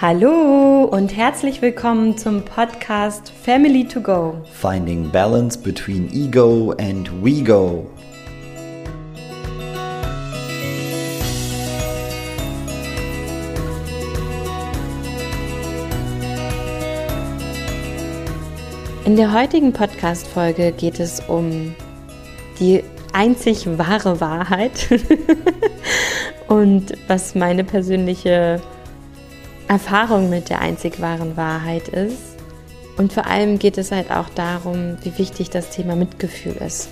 Hallo und herzlich willkommen zum Podcast Family to Go. Finding balance between ego and we go. In der heutigen Podcast-Folge geht es um die einzig wahre Wahrheit und was meine persönliche Erfahrung mit der einzig wahren Wahrheit ist. Und vor allem geht es halt auch darum, wie wichtig das Thema Mitgefühl ist.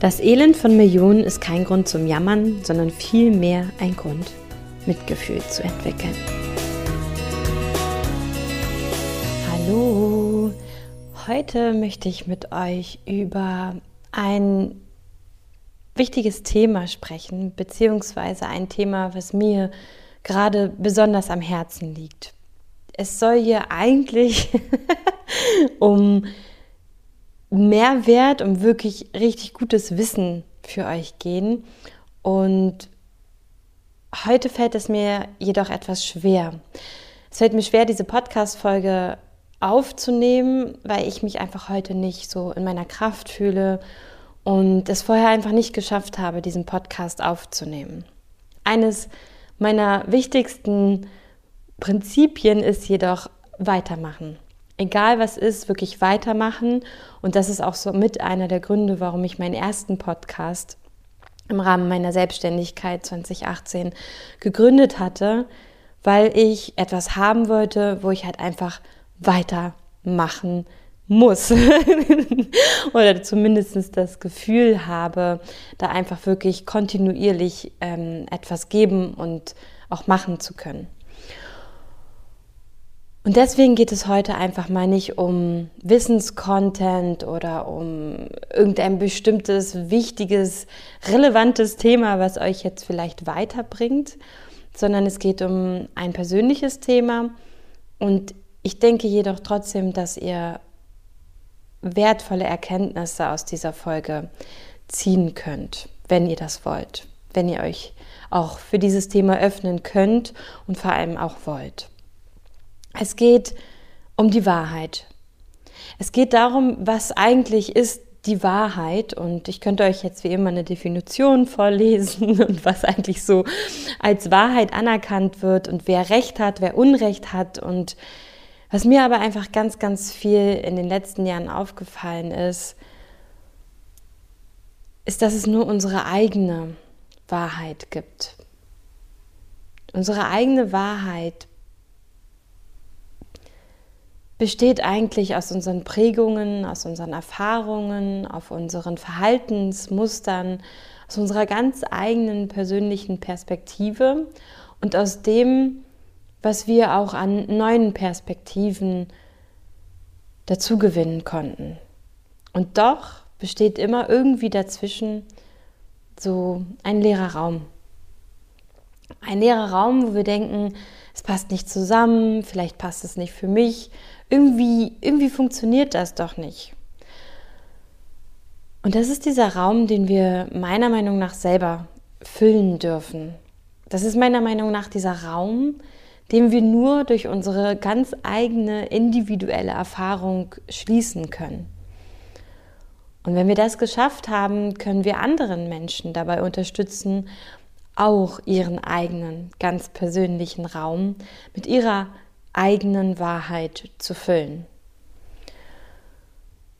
Das Elend von Millionen ist kein Grund zum Jammern, sondern vielmehr ein Grund, Mitgefühl zu entwickeln. Hallo, heute möchte ich mit euch über ein wichtiges Thema sprechen, beziehungsweise ein Thema, was mir gerade besonders am Herzen liegt. Es soll hier eigentlich um Mehrwert, um wirklich richtig gutes Wissen für euch gehen. Und heute fällt es mir jedoch etwas schwer. Es fällt mir schwer, diese Podcast-Folge aufzunehmen, weil ich mich einfach heute nicht so in meiner Kraft fühle und es vorher einfach nicht geschafft habe, diesen Podcast aufzunehmen. Eines meiner wichtigsten Prinzipien ist jedoch weitermachen. Egal was ist, wirklich weitermachen. Und das ist auch so mit einer der Gründe, warum ich meinen ersten Podcast im Rahmen meiner Selbstständigkeit 2018 gegründet hatte, weil ich etwas haben wollte, wo ich halt einfach weitermachen muss oder zumindest das Gefühl habe, da einfach wirklich kontinuierlich ähm, etwas geben und auch machen zu können. Und deswegen geht es heute einfach mal nicht um Wissenscontent oder um irgendein bestimmtes, wichtiges, relevantes Thema, was euch jetzt vielleicht weiterbringt, sondern es geht um ein persönliches Thema. Und ich denke jedoch trotzdem, dass ihr wertvolle Erkenntnisse aus dieser Folge ziehen könnt, wenn ihr das wollt, wenn ihr euch auch für dieses Thema öffnen könnt und vor allem auch wollt. Es geht um die Wahrheit. Es geht darum, was eigentlich ist die Wahrheit und ich könnte euch jetzt wie immer eine Definition vorlesen und was eigentlich so als Wahrheit anerkannt wird und wer Recht hat, wer Unrecht hat und was mir aber einfach ganz, ganz viel in den letzten Jahren aufgefallen ist, ist, dass es nur unsere eigene Wahrheit gibt. Unsere eigene Wahrheit besteht eigentlich aus unseren Prägungen, aus unseren Erfahrungen, auf unseren Verhaltensmustern, aus unserer ganz eigenen persönlichen Perspektive und aus dem, was wir auch an neuen Perspektiven dazugewinnen konnten. Und doch besteht immer irgendwie dazwischen so ein leerer Raum. Ein leerer Raum, wo wir denken, es passt nicht zusammen, vielleicht passt es nicht für mich, irgendwie, irgendwie funktioniert das doch nicht. Und das ist dieser Raum, den wir meiner Meinung nach selber füllen dürfen. Das ist meiner Meinung nach dieser Raum, den wir nur durch unsere ganz eigene individuelle Erfahrung schließen können. Und wenn wir das geschafft haben, können wir anderen Menschen dabei unterstützen, auch ihren eigenen, ganz persönlichen Raum mit ihrer eigenen Wahrheit zu füllen.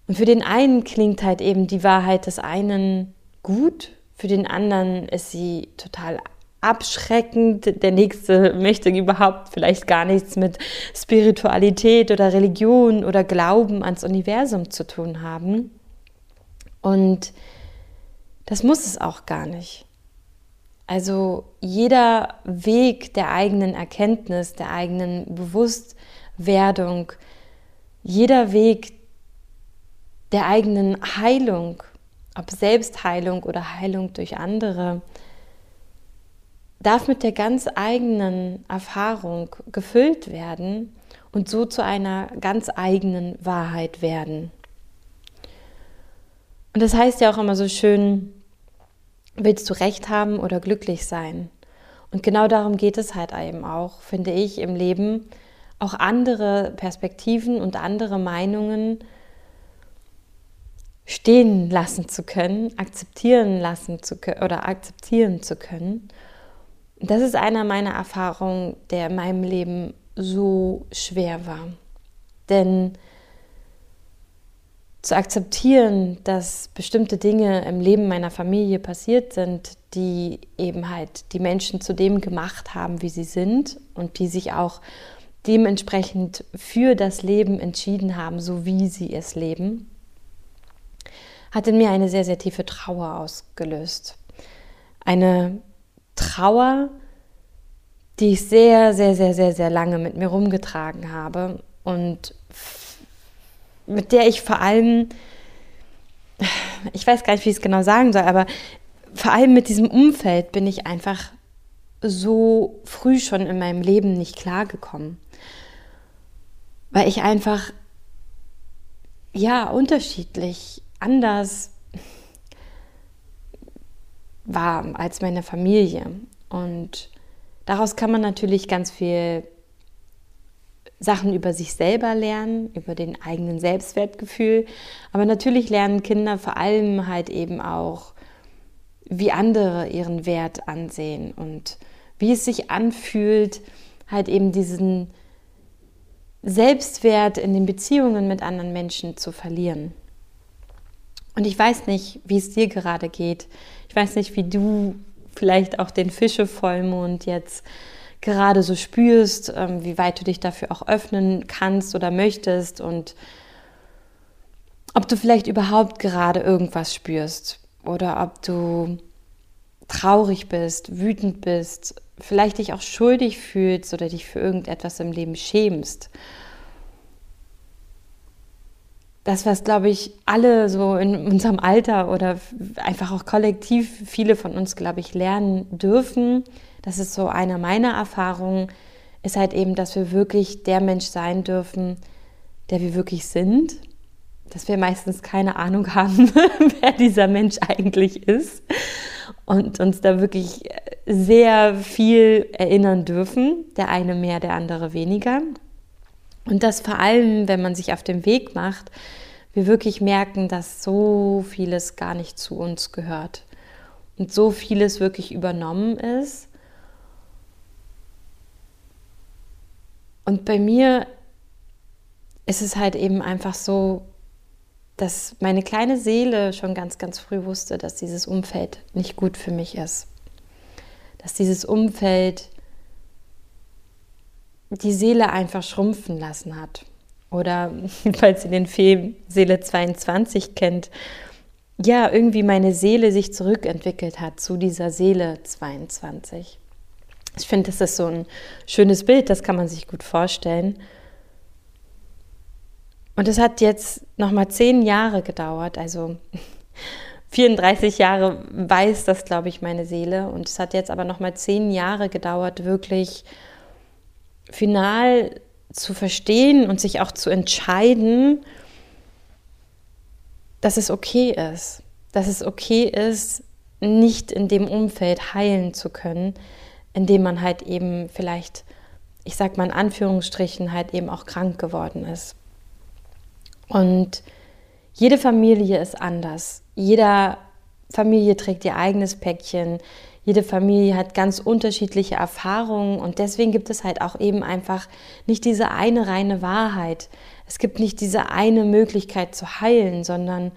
Und für den einen klingt halt eben die Wahrheit des einen gut, für den anderen ist sie total abschreckend. Der nächste möchte überhaupt vielleicht gar nichts mit Spiritualität oder Religion oder Glauben ans Universum zu tun haben. Und das muss es auch gar nicht. Also jeder Weg der eigenen Erkenntnis, der eigenen Bewusstwerdung, jeder Weg der eigenen Heilung, ob Selbstheilung oder Heilung durch andere, darf mit der ganz eigenen Erfahrung gefüllt werden und so zu einer ganz eigenen Wahrheit werden. Und das heißt ja auch immer so schön, willst du recht haben oder glücklich sein? Und genau darum geht es halt eben auch, finde ich, im Leben, auch andere Perspektiven und andere Meinungen stehen lassen zu können, akzeptieren lassen zu können oder akzeptieren zu können. Das ist einer meiner Erfahrungen, der in meinem Leben so schwer war. Denn zu akzeptieren, dass bestimmte Dinge im Leben meiner Familie passiert sind, die eben halt die Menschen zu dem gemacht haben, wie sie sind und die sich auch dementsprechend für das Leben entschieden haben, so wie sie es leben, hat in mir eine sehr, sehr tiefe Trauer ausgelöst. Eine Trauer, die ich sehr, sehr, sehr, sehr, sehr lange mit mir rumgetragen habe und mit der ich vor allem, ich weiß gar nicht, wie ich es genau sagen soll, aber vor allem mit diesem Umfeld bin ich einfach so früh schon in meinem Leben nicht klargekommen. Weil ich einfach, ja, unterschiedlich, anders war als meine Familie. Und daraus kann man natürlich ganz viel Sachen über sich selber lernen, über den eigenen Selbstwertgefühl. Aber natürlich lernen Kinder vor allem halt eben auch, wie andere ihren Wert ansehen und wie es sich anfühlt, halt eben diesen Selbstwert in den Beziehungen mit anderen Menschen zu verlieren. Und ich weiß nicht, wie es dir gerade geht. Ich weiß nicht, wie du vielleicht auch den Fischevollmond jetzt gerade so spürst, ähm, wie weit du dich dafür auch öffnen kannst oder möchtest und ob du vielleicht überhaupt gerade irgendwas spürst oder ob du traurig bist, wütend bist, vielleicht dich auch schuldig fühlst oder dich für irgendetwas im Leben schämst. Das, was, glaube ich, alle so in unserem Alter oder einfach auch kollektiv viele von uns, glaube ich, lernen dürfen, das ist so eine meiner Erfahrungen, ist halt eben, dass wir wirklich der Mensch sein dürfen, der wir wirklich sind. Dass wir meistens keine Ahnung haben, wer dieser Mensch eigentlich ist. Und uns da wirklich sehr viel erinnern dürfen. Der eine mehr, der andere weniger. Und dass vor allem, wenn man sich auf den Weg macht, wir wirklich merken, dass so vieles gar nicht zu uns gehört. Und so vieles wirklich übernommen ist Und bei mir ist es halt eben einfach so, dass meine kleine Seele schon ganz, ganz früh wusste, dass dieses Umfeld nicht gut für mich ist. Dass dieses Umfeld die Seele einfach schrumpfen lassen hat. Oder falls ihr den Film Seele 22 kennt, ja, irgendwie meine Seele sich zurückentwickelt hat zu dieser Seele 22. Ich finde, das ist so ein schönes Bild, das kann man sich gut vorstellen. Und es hat jetzt nochmal zehn Jahre gedauert, also 34 Jahre weiß das, glaube ich, meine Seele. Und es hat jetzt aber nochmal zehn Jahre gedauert, wirklich final zu verstehen und sich auch zu entscheiden, dass es okay ist. Dass es okay ist, nicht in dem Umfeld heilen zu können, indem man halt eben vielleicht, ich sag mal in Anführungsstrichen, halt eben auch krank geworden ist. Und jede Familie ist anders. Jeder Familie trägt ihr eigenes Päckchen. Jede Familie hat ganz unterschiedliche Erfahrungen und deswegen gibt es halt auch eben einfach nicht diese eine reine Wahrheit. Es gibt nicht diese eine Möglichkeit zu heilen, sondern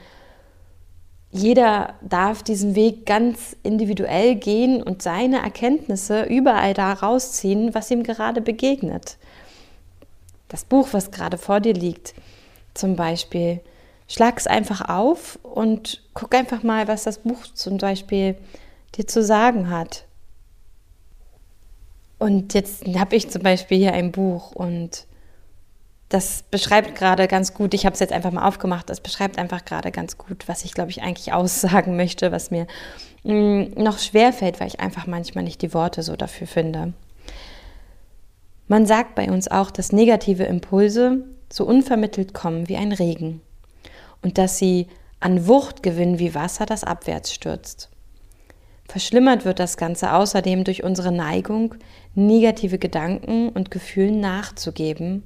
jeder darf diesen Weg ganz individuell gehen und seine Erkenntnisse überall da rausziehen, was ihm gerade begegnet. Das Buch, was gerade vor dir liegt, zum Beispiel, schlag es einfach auf und guck einfach mal, was das Buch zum Beispiel dir zu sagen hat. Und jetzt habe ich zum Beispiel hier ein Buch und das beschreibt gerade ganz gut, ich habe es jetzt einfach mal aufgemacht, das beschreibt einfach gerade ganz gut, was ich, glaube ich, eigentlich aussagen möchte, was mir mh, mm, noch schwer fällt, weil ich einfach manchmal nicht die Worte so dafür finde. Man sagt bei uns auch, dass negative Impulse so unvermittelt kommen wie ein Regen und dass sie an Wucht gewinnen wie Wasser, das abwärts stürzt. Verschlimmert wird das Ganze außerdem durch unsere Neigung, negative Gedanken und Gefühlen nachzugeben,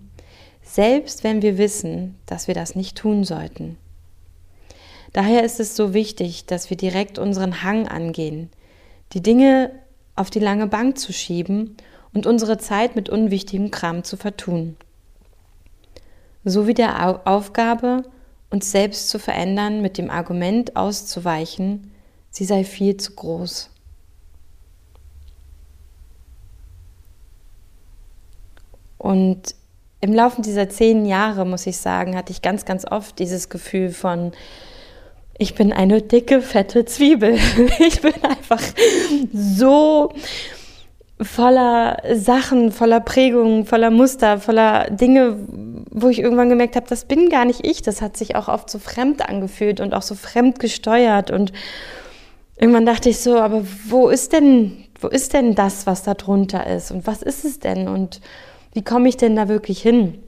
selbst wenn wir wissen, dass wir das nicht tun sollten. Daher ist es so wichtig, dass wir direkt unseren Hang angehen, die Dinge auf die lange Bank zu schieben und unsere Zeit mit unwichtigem Kram zu vertun. So wie der Aufgabe, uns selbst zu verändern, mit dem Argument auszuweichen, sie sei viel zu groß. Und im Laufe dieser zehn Jahre, muss ich sagen, hatte ich ganz, ganz oft dieses Gefühl von, ich bin eine dicke, fette Zwiebel. Ich bin einfach so voller Sachen, voller Prägungen, voller Muster, voller Dinge, wo ich irgendwann gemerkt habe, das bin gar nicht ich. Das hat sich auch oft so fremd angefühlt und auch so fremd gesteuert. Und irgendwann dachte ich so, aber wo ist denn, wo ist denn das, was da drunter ist? Und was ist es denn? Und wie komme ich denn da wirklich hin?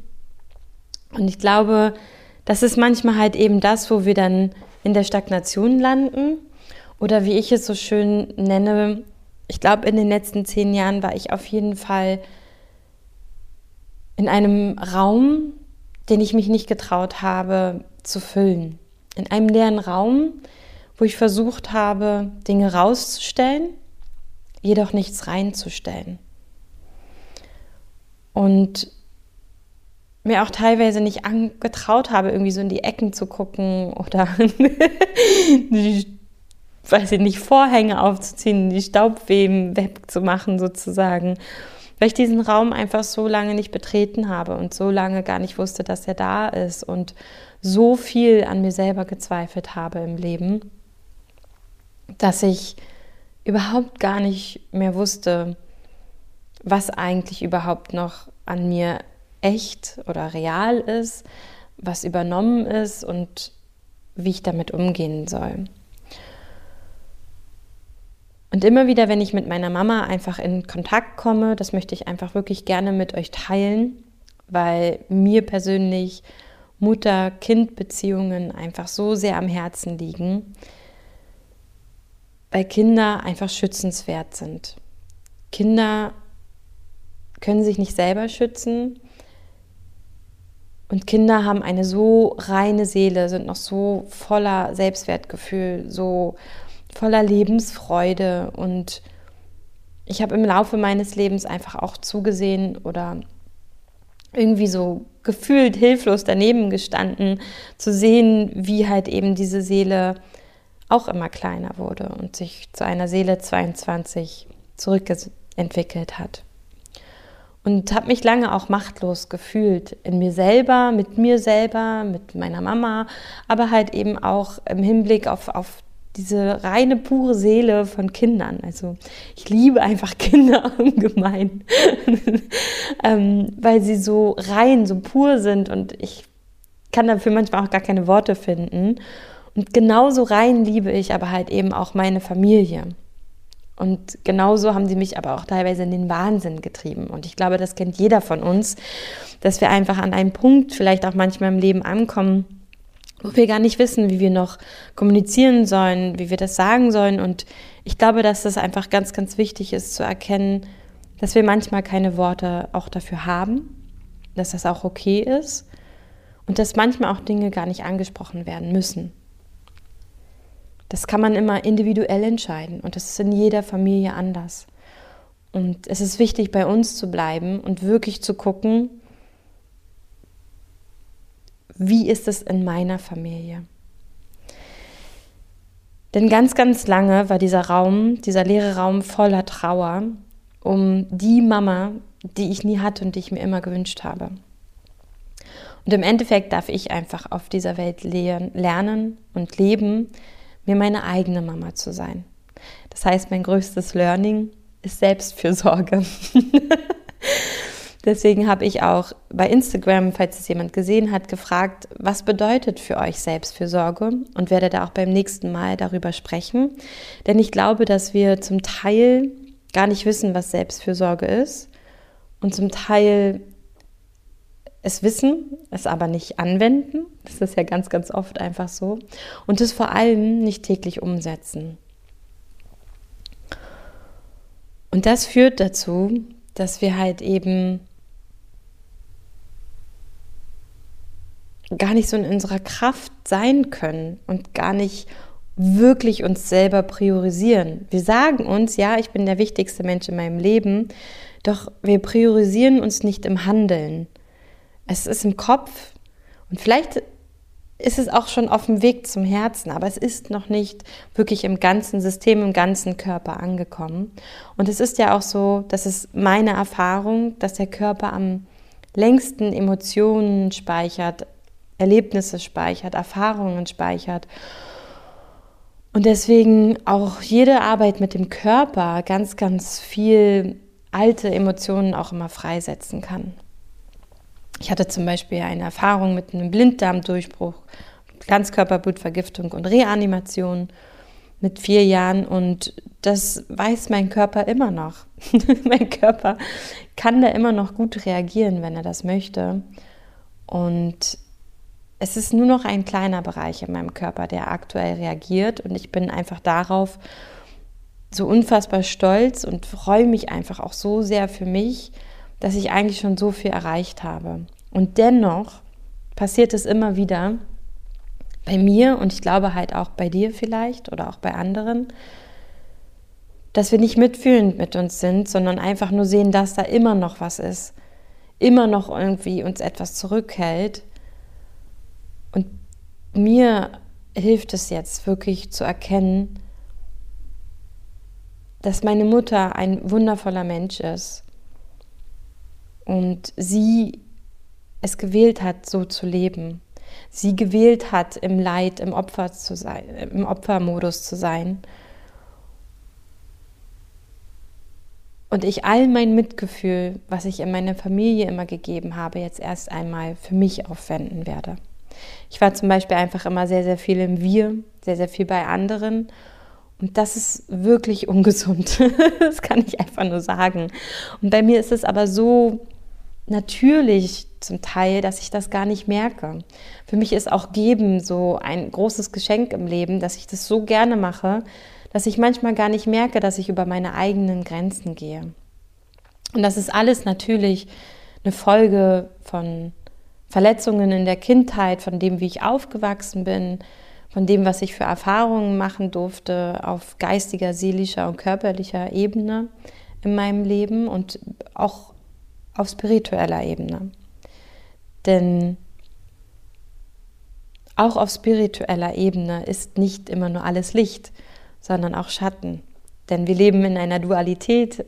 Und ich glaube, das ist manchmal halt eben das, wo wir dann in der Stagnation landen. Oder wie ich es so schön nenne, ich glaube, in den letzten zehn Jahren war ich auf jeden Fall in einem Raum, den ich mich nicht getraut habe zu füllen. In einem leeren Raum, wo ich versucht habe, Dinge rauszustellen, jedoch nichts reinzustellen. Und mir auch teilweise nicht getraut habe, irgendwie so in die Ecken zu gucken oder die weiß ich nicht, Vorhänge aufzuziehen, die Staubweben wegzumachen sozusagen, weil ich diesen Raum einfach so lange nicht betreten habe und so lange gar nicht wusste, dass er da ist und so viel an mir selber gezweifelt habe im Leben, dass ich überhaupt gar nicht mehr wusste, was eigentlich überhaupt noch an mir echt oder real ist, was übernommen ist und wie ich damit umgehen soll. Und immer wieder, wenn ich mit meiner Mama einfach in Kontakt komme, das möchte ich einfach wirklich gerne mit euch teilen, weil mir persönlich Mutter-Kind-Beziehungen einfach so sehr am Herzen liegen, weil Kinder einfach schützenswert sind. Kinder können sich nicht selber schützen und Kinder haben eine so reine Seele, sind noch so voller Selbstwertgefühl, so voller Lebensfreude und ich habe im Laufe meines Lebens einfach auch zugesehen oder irgendwie so gefühlt hilflos daneben gestanden, zu sehen, wie halt eben diese Seele auch immer kleiner wurde und sich zu einer Seele 22 zurückentwickelt hat. Und habe mich lange auch machtlos gefühlt in mir selber, mit mir selber, mit meiner Mama, aber halt eben auch im Hinblick auf, auf diese reine, pure Seele von Kindern. Also ich liebe einfach Kinder ungemein, ähm, weil sie so rein, so pur sind und ich kann dafür manchmal auch gar keine Worte finden. Und genauso rein liebe ich aber halt eben auch meine Familie. Und genauso haben sie mich aber auch teilweise in den Wahnsinn getrieben. Und ich glaube, das kennt jeder von uns, dass wir einfach an einem Punkt vielleicht auch manchmal im Leben ankommen, wo wir gar nicht wissen, wie wir noch kommunizieren sollen, wie wir das sagen sollen. Und ich glaube, dass das einfach ganz, ganz wichtig ist zu erkennen, dass wir manchmal keine Worte auch dafür haben, dass das auch okay ist und dass manchmal auch Dinge gar nicht angesprochen werden müssen. Das kann man immer individuell entscheiden und das ist in jeder Familie anders. Und es ist wichtig, bei uns zu bleiben und wirklich zu gucken, wie ist es in meiner Familie? Denn ganz, ganz lange war dieser Raum, dieser leere Raum voller Trauer um die Mama, die ich nie hatte und die ich mir immer gewünscht habe. Und im Endeffekt darf ich einfach auf dieser Welt lernen und leben, mir meine eigene Mama zu sein. Das heißt, mein größtes Learning ist Selbstfürsorge. Deswegen habe ich auch bei Instagram, falls es jemand gesehen hat, gefragt, was bedeutet für euch Selbstfürsorge und werde da auch beim nächsten Mal darüber sprechen. Denn ich glaube, dass wir zum Teil gar nicht wissen, was Selbstfürsorge ist und zum Teil es wissen, es aber nicht anwenden. Das ist ja ganz, ganz oft einfach so. Und es vor allem nicht täglich umsetzen. Und das führt dazu, dass wir halt eben gar nicht so in unserer Kraft sein können und gar nicht wirklich uns selber priorisieren. Wir sagen uns, ja, ich bin der wichtigste Mensch in meinem Leben, doch wir priorisieren uns nicht im Handeln. Es ist im Kopf und vielleicht ist es auch schon auf dem Weg zum Herzen, aber es ist noch nicht wirklich im ganzen System, im ganzen Körper angekommen. Und es ist ja auch so, dass es meine Erfahrung, dass der Körper am längsten Emotionen speichert, Erlebnisse speichert, Erfahrungen speichert. Und deswegen auch jede Arbeit mit dem Körper ganz, ganz viel alte Emotionen auch immer freisetzen kann. Ich hatte zum Beispiel eine Erfahrung mit einem Blinddarmdurchbruch, Ganzkörperblutvergiftung und Reanimation mit vier Jahren und das weiß mein Körper immer noch. mein Körper kann da immer noch gut reagieren, wenn er das möchte. Und es ist nur noch ein kleiner Bereich in meinem Körper, der aktuell reagiert und ich bin einfach darauf so unfassbar stolz und freue mich einfach auch so sehr für mich, dass ich eigentlich schon so viel erreicht habe. Und dennoch passiert es immer wieder bei mir und ich glaube halt auch bei dir vielleicht oder auch bei anderen, dass wir nicht mitfühlend mit uns sind, sondern einfach nur sehen, dass da immer noch was ist, immer noch irgendwie uns etwas zurückhält und mir hilft es jetzt wirklich zu erkennen, dass meine Mutter ein wundervoller Mensch ist und sie es gewählt hat, so zu leben. Sie gewählt hat, im Leid, im Opfer zu sein, im Opfermodus zu sein. Und ich all mein Mitgefühl, was ich in meiner Familie immer gegeben habe, jetzt erst einmal für mich aufwenden werde. Ich war zum Beispiel einfach immer sehr, sehr viel im Wir, sehr, sehr viel bei anderen. Und das ist wirklich ungesund. das kann ich einfach nur sagen. Und bei mir ist es aber so natürlich zum Teil, dass ich das gar nicht merke. Für mich ist auch Geben so ein großes Geschenk im Leben, dass ich das so gerne mache, dass ich manchmal gar nicht merke, dass ich über meine eigenen Grenzen gehe. Und das ist alles natürlich eine Folge von Verletzungen in der Kindheit, von dem, wie ich aufgewachsen bin, von dem, was ich für Erfahrungen machen durfte auf geistiger, seelischer und körperlicher Ebene in meinem Leben und auch auf spiritueller Ebene. Denn auch auf spiritueller Ebene ist nicht immer nur alles Licht, sondern auch Schatten. Denn wir leben in einer Dualität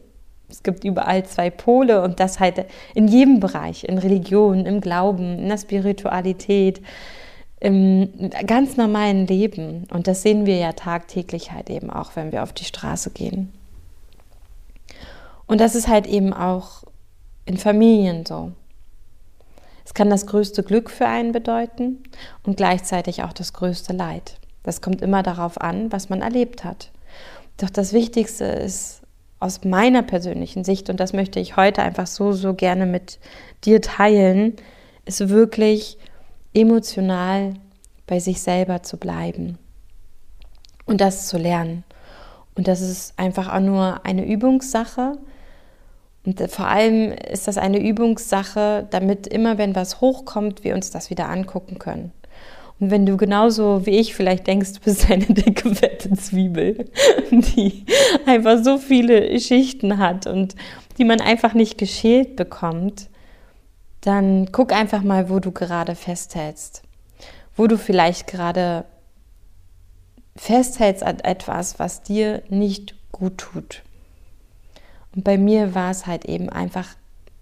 es gibt überall zwei Pole und das halt in jedem Bereich, in Religion, im Glauben, in der Spiritualität, im ganz normalen Leben. Und das sehen wir ja tagtäglich halt eben auch, wenn wir auf die Straße gehen. Und das ist halt eben auch in Familien so. Es kann das größte Glück für einen bedeuten und gleichzeitig auch das größte Leid. Das kommt immer darauf an, was man erlebt hat. Doch das Wichtigste ist, aus meiner persönlichen Sicht, und das möchte ich heute einfach so, so gerne mit dir teilen, ist wirklich emotional bei sich selber zu bleiben und das zu lernen. Und das ist einfach auch nur eine Übungssache. Und vor allem ist das eine Übungssache, damit immer, wenn was hochkommt, wir uns das wieder angucken können. Und wenn du genauso wie ich vielleicht denkst, du bist eine dicke, fette Zwiebel, die einfach so viele Schichten hat und die man einfach nicht geschält bekommt, dann guck einfach mal, wo du gerade festhältst. Wo du vielleicht gerade festhältst an etwas, was dir nicht gut tut. Und bei mir war es halt eben einfach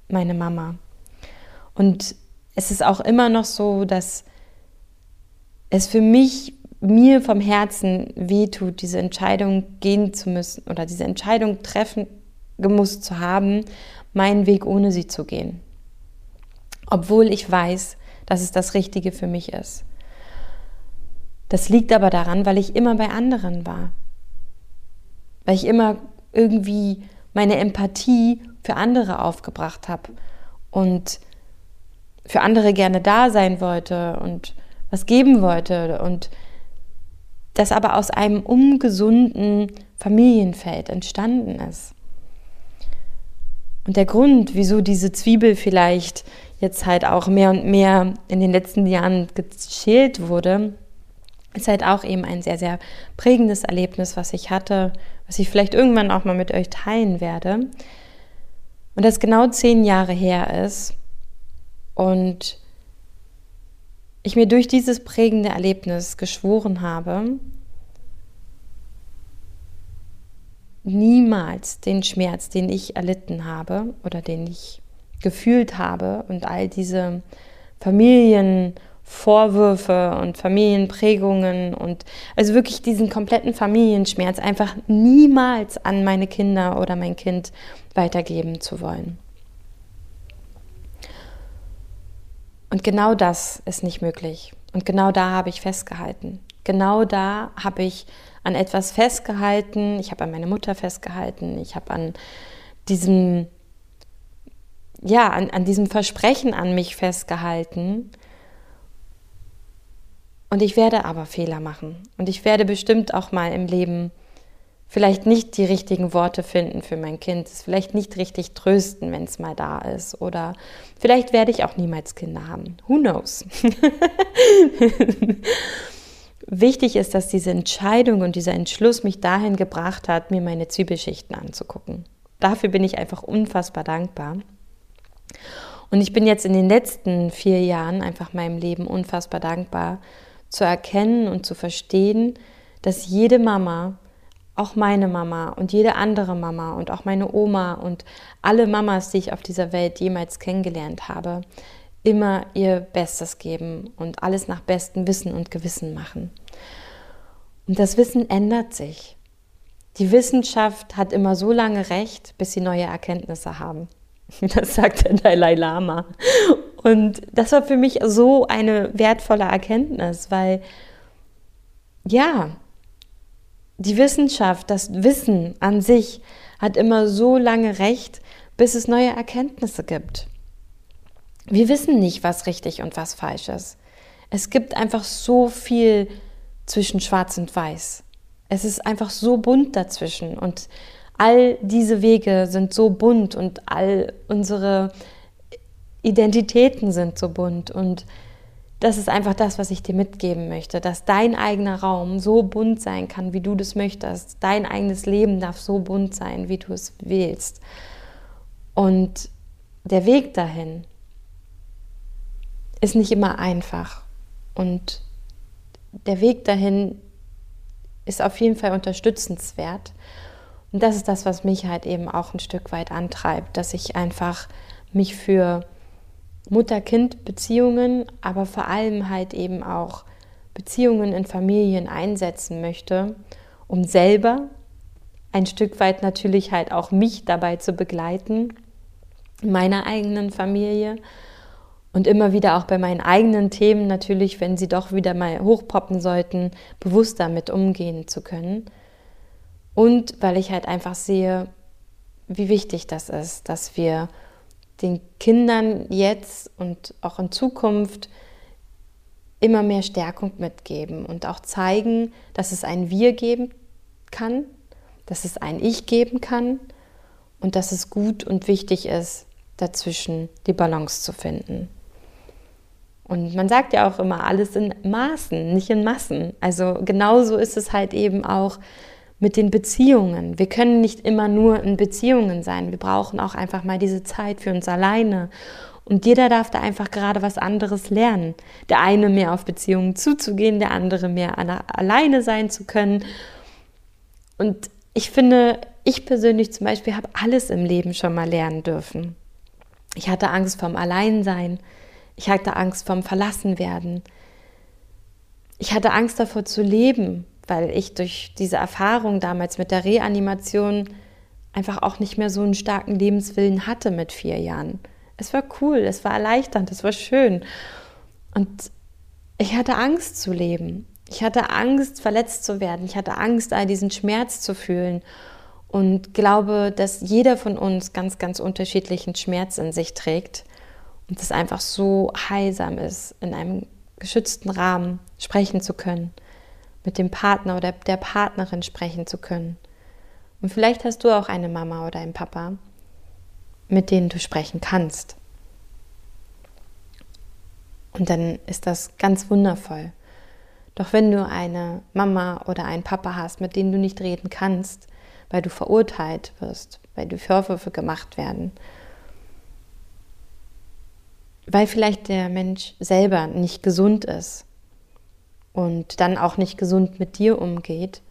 meine Mama. Und es ist auch immer noch so, dass es für mich, mir vom Herzen wehtut, diese Entscheidung gehen zu müssen oder diese Entscheidung treffen gemusst zu haben, meinen Weg ohne sie zu gehen. Obwohl ich weiß, dass es das Richtige für mich ist. Das liegt aber daran, weil ich immer bei anderen war. Weil ich immer irgendwie meine Empathie für andere aufgebracht habe und für andere gerne da sein wollte und was geben wollte und das aber aus einem ungesunden Familienfeld entstanden ist. Und der Grund, wieso diese Zwiebel vielleicht jetzt halt auch mehr und mehr in den letzten Jahren geschält wurde, ist halt auch eben ein sehr, sehr prägendes Erlebnis, was ich hatte, was ich vielleicht irgendwann auch mal mit euch teilen werde. Und das genau zehn Jahre her ist und ich mir durch dieses prägende Erlebnis geschworen habe, niemals den Schmerz, den ich erlitten habe oder den ich gefühlt habe und all diese Familienvorwürfe und Familienprägungen und also wirklich diesen kompletten Familienschmerz einfach niemals an meine Kinder oder mein Kind weitergeben zu wollen. Und genau das ist nicht möglich. Und genau da habe ich festgehalten. Genau da habe ich an etwas festgehalten. Ich habe an meine Mutter festgehalten. Ich habe an diesem, ja, an, an diesem Versprechen an mich festgehalten. Und ich werde aber Fehler machen. Und ich werde bestimmt auch mal im Leben vielleicht nicht die richtigen Worte finden für mein Kind, es vielleicht nicht richtig trösten, wenn es mal da ist. Oder vielleicht werde ich auch niemals Kinder haben. Who knows? Wichtig ist, dass diese Entscheidung und dieser Entschluss mich dahin gebracht hat, mir meine Zwiebelschichten anzugucken. Dafür bin ich einfach unfassbar dankbar. Und ich bin jetzt in den letzten vier Jahren einfach meinem Leben unfassbar dankbar, zu erkennen und zu verstehen, dass jede Mama, auch meine Mama und jede andere Mama und auch meine Oma und alle Mamas, die ich auf dieser Welt jemals kennengelernt habe, immer ihr Bestes geben und alles nach bestem Wissen und Gewissen machen. Und das Wissen ändert sich. Die Wissenschaft hat immer so lange recht, bis sie neue Erkenntnisse haben. Das sagt der Dalai Lama. Und das war für mich so eine wertvolle Erkenntnis, weil ja, die Wissenschaft, das Wissen an sich hat immer so lange recht, bis es neue Erkenntnisse gibt. Wir wissen nicht, was richtig und was falsch ist. Es gibt einfach so viel zwischen Schwarz und Weiß. Es ist einfach so bunt dazwischen und all diese Wege sind so bunt und all unsere Identitäten sind so bunt und das ist einfach das, was ich dir mitgeben möchte, dass dein eigener Raum so bunt sein kann, wie du das möchtest. Dein eigenes Leben darf so bunt sein, wie du es wählst. Und der Weg dahin ist nicht immer einfach. Und der Weg dahin ist auf jeden Fall unterstützenswert. Und das ist das, was mich halt eben auch ein Stück weit antreibt, dass ich einfach mich für Mutter-Kind-Beziehungen, aber vor allem halt eben auch Beziehungen in Familien einsetzen möchte, um selber ein Stück weit natürlich halt auch mich dabei zu begleiten, meiner eigenen Familie und immer wieder auch bei meinen eigenen Themen natürlich, wenn sie doch wieder mal hochpoppen sollten, bewusst damit umgehen zu können. Und weil ich halt einfach sehe, wie wichtig das ist, dass wir den Kindern jetzt und auch in Zukunft immer mehr Stärkung mitgeben und auch zeigen, dass es ein Wir geben kann, dass es ein Ich geben kann und dass es gut und wichtig ist, dazwischen die Balance zu finden. Und man sagt ja auch immer alles in Maßen, nicht in Massen. Also genauso ist es halt eben auch mit den Beziehungen. Wir können nicht immer nur in Beziehungen sein. Wir brauchen auch einfach mal diese Zeit für uns alleine. Und jeder darf da einfach gerade was anderes lernen. Der eine mehr auf Beziehungen zuzugehen, der andere mehr alleine sein zu können. Und ich finde, ich persönlich zum Beispiel habe alles im Leben schon mal lernen dürfen. Ich hatte Angst vom Alleinsein. Ich hatte Angst vom Verlassenwerden. Ich hatte Angst davor zu leben, weil ich durch diese Erfahrung damals mit der Reanimation einfach auch nicht mehr so einen starken Lebenswillen hatte mit vier Jahren. Es war cool, es war erleichternd, es war schön. Und ich hatte Angst zu leben. Ich hatte Angst, verletzt zu werden. Ich hatte Angst, all diesen Schmerz zu fühlen. Und glaube, dass jeder von uns ganz, ganz unterschiedlichen Schmerz in sich trägt. Und es einfach so heilsam ist, in einem geschützten Rahmen sprechen zu können mit dem Partner oder der Partnerin sprechen zu können. Und vielleicht hast du auch eine Mama oder einen Papa, mit denen du sprechen kannst. Und dann ist das ganz wundervoll. Doch wenn du eine Mama oder einen Papa hast, mit denen du nicht reden kannst, weil du verurteilt wirst, weil du Vorwürfe gemacht werden, weil vielleicht der Mensch selber nicht gesund ist und dann auch nicht gesund mit dir umgeht,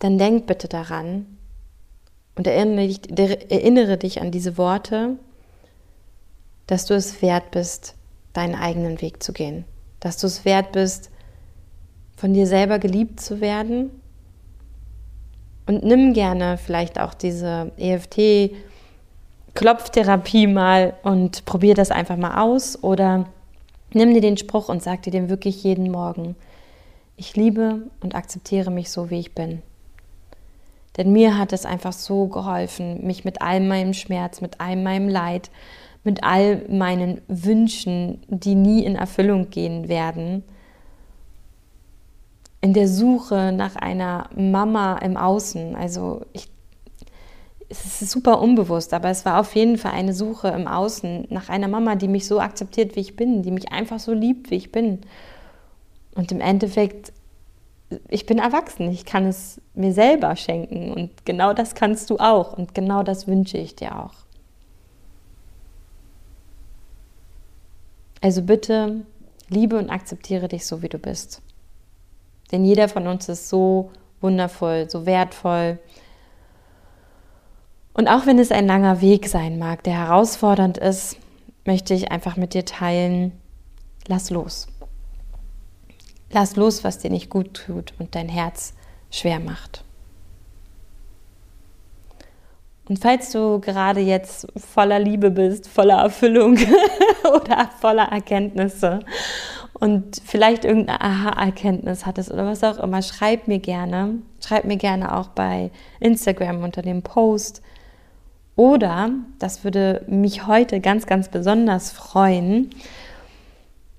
dann denk bitte daran und erinnere dich, erinnere dich an diese Worte, dass du es wert bist, deinen eigenen Weg zu gehen, dass du es wert bist, von dir selber geliebt zu werden. Und nimm gerne vielleicht auch diese EFT Klopftherapie mal und probier das einfach mal aus oder nimm dir den Spruch und sag dir den wirklich jeden Morgen. Ich liebe und akzeptiere mich so, wie ich bin. Denn mir hat es einfach so geholfen, mich mit all meinem Schmerz, mit all meinem Leid, mit all meinen Wünschen, die nie in Erfüllung gehen werden, in der Suche nach einer Mama im Außen. Also ich, es ist super unbewusst, aber es war auf jeden Fall eine Suche im Außen nach einer Mama, die mich so akzeptiert, wie ich bin, die mich einfach so liebt, wie ich bin. Und im Endeffekt, ich bin erwachsen, ich kann es mir selber schenken und genau das kannst du auch und genau das wünsche ich dir auch. Also bitte liebe und akzeptiere dich so, wie du bist. Denn jeder von uns ist so wundervoll, so wertvoll. Und auch wenn es ein langer Weg sein mag, der herausfordernd ist, möchte ich einfach mit dir teilen, lass los. Lass los, was dir nicht gut tut und dein Herz schwer macht. Und falls du gerade jetzt voller Liebe bist, voller Erfüllung oder voller Erkenntnisse und vielleicht irgendeine Aha-Erkenntnis hattest oder was auch immer, schreib mir gerne. Schreib mir gerne auch bei Instagram unter dem Post. Oder, das würde mich heute ganz, ganz besonders freuen,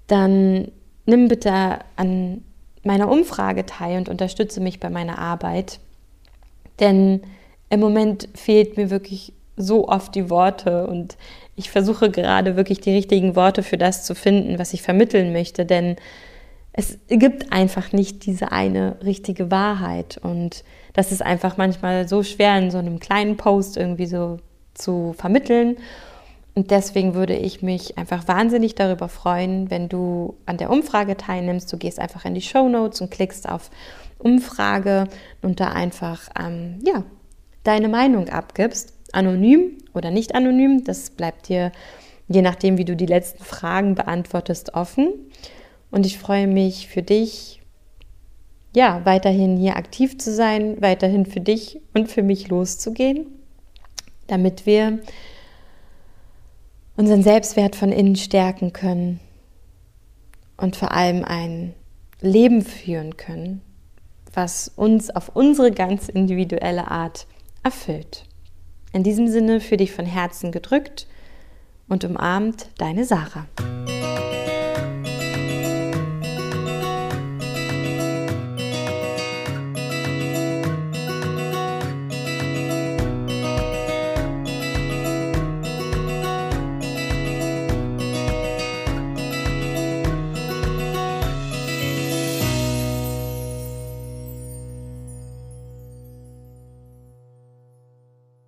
dann nimm bitte an meiner Umfrage teil und unterstütze mich bei meiner Arbeit. Denn im Moment fehlt mir wirklich so oft die Worte und ich versuche gerade wirklich die richtigen Worte für das zu finden, was ich vermitteln möchte, denn es gibt einfach nicht diese eine richtige Wahrheit und das ist einfach manchmal so schwer in so einem kleinen Post irgendwie so zu vermitteln. Und deswegen würde ich mich einfach wahnsinnig darüber freuen, wenn du an der Umfrage teilnimmst. Du gehst einfach in die Show Notes und klickst auf Umfrage und da einfach ähm, ja, deine Meinung abgibst, anonym oder nicht anonym. Das bleibt dir, je nachdem, wie du die letzten Fragen beantwortest, offen. Und ich freue mich für dich, ja, weiterhin hier aktiv zu sein, weiterhin für dich und für mich loszugehen, damit wir unseren Selbstwert von innen stärken können und vor allem ein Leben führen können, was uns auf unsere ganz individuelle Art erfüllt. In diesem Sinne für dich von Herzen gedrückt und umarmt deine Sarah.